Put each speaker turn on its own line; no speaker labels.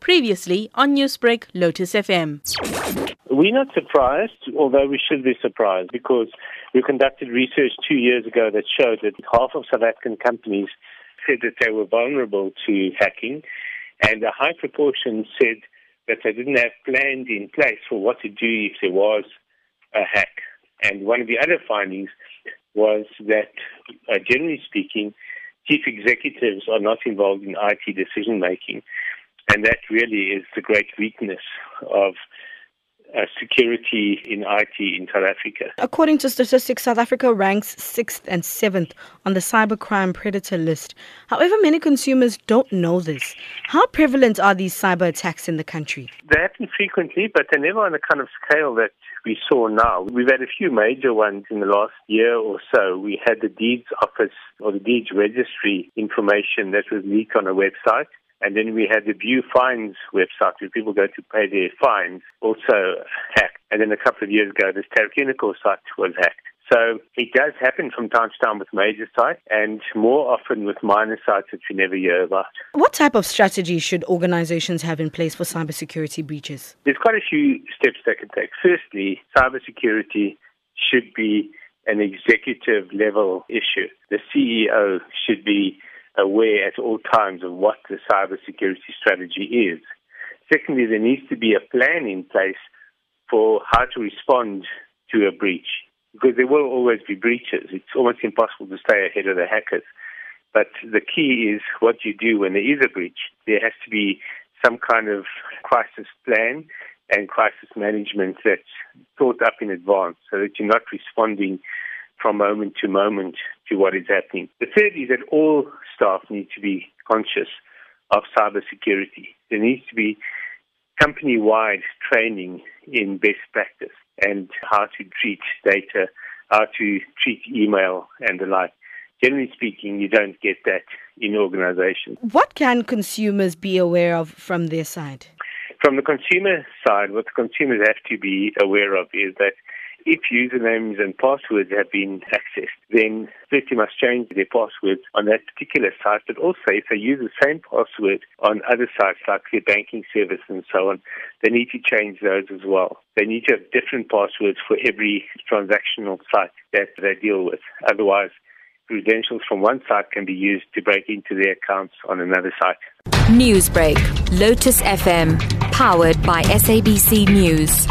Previously on Newsbreak, Lotus FM.
We're not surprised, although we should be surprised, because we conducted research two years ago that showed that half of South African companies said that they were vulnerable to hacking, and a high proportion said that they didn't have plans in place for what to do if there was a hack. And one of the other findings was that, uh, generally speaking, chief executives are not involved in IT decision making. And that really is the great weakness of uh, security in IT in South Africa.
According to statistics, South Africa ranks sixth and seventh on the cybercrime predator list. However, many consumers don't know this. How prevalent are these cyber attacks in the country?
They happen frequently, but they're never on the kind of scale that we saw now. We've had a few major ones in the last year or so. We had the deeds office or the deeds registry information that was leaked on a website. And then we had the View Fines website where people go to pay their fines, also hacked. And then a couple of years ago, this Ster-Kinekor site was hacked. So it does happen from time to time with major sites and more often with minor sites that we never hear about.
What type of strategy should organizations have in place for cybersecurity breaches?
There's quite a few steps they can take. Firstly, cybersecurity should be an executive level issue. The CEO should be aware at all times of what the cybersecurity strategy is. Secondly, there needs to be a plan in place for how to respond to a breach because there will always be breaches. It's almost impossible to stay ahead of the hackers. But the key is what you do when there is a breach. There has to be some kind of crisis plan and crisis management that's thought up in advance so that you're not responding from moment to moment to what is happening. The third is that all staff need to be conscious of cybersecurity. There needs to be company wide training in best practice and how to treat data, how to treat email and the like. Generally speaking, you don't get that in organizations.
What can consumers be aware of from their side?
From the consumer side, what the consumers have to be aware of is that if usernames and passwords have been accessed, then they must change their passwords on that particular site, but also if they use the same password on other sites like their banking service and so on, they need to change those as well. They need to have different passwords for every transactional site that they deal with. Otherwise, credentials from one site can be used to break into their accounts on another site.
Newsbreak, Lotus FM, powered by SABC News.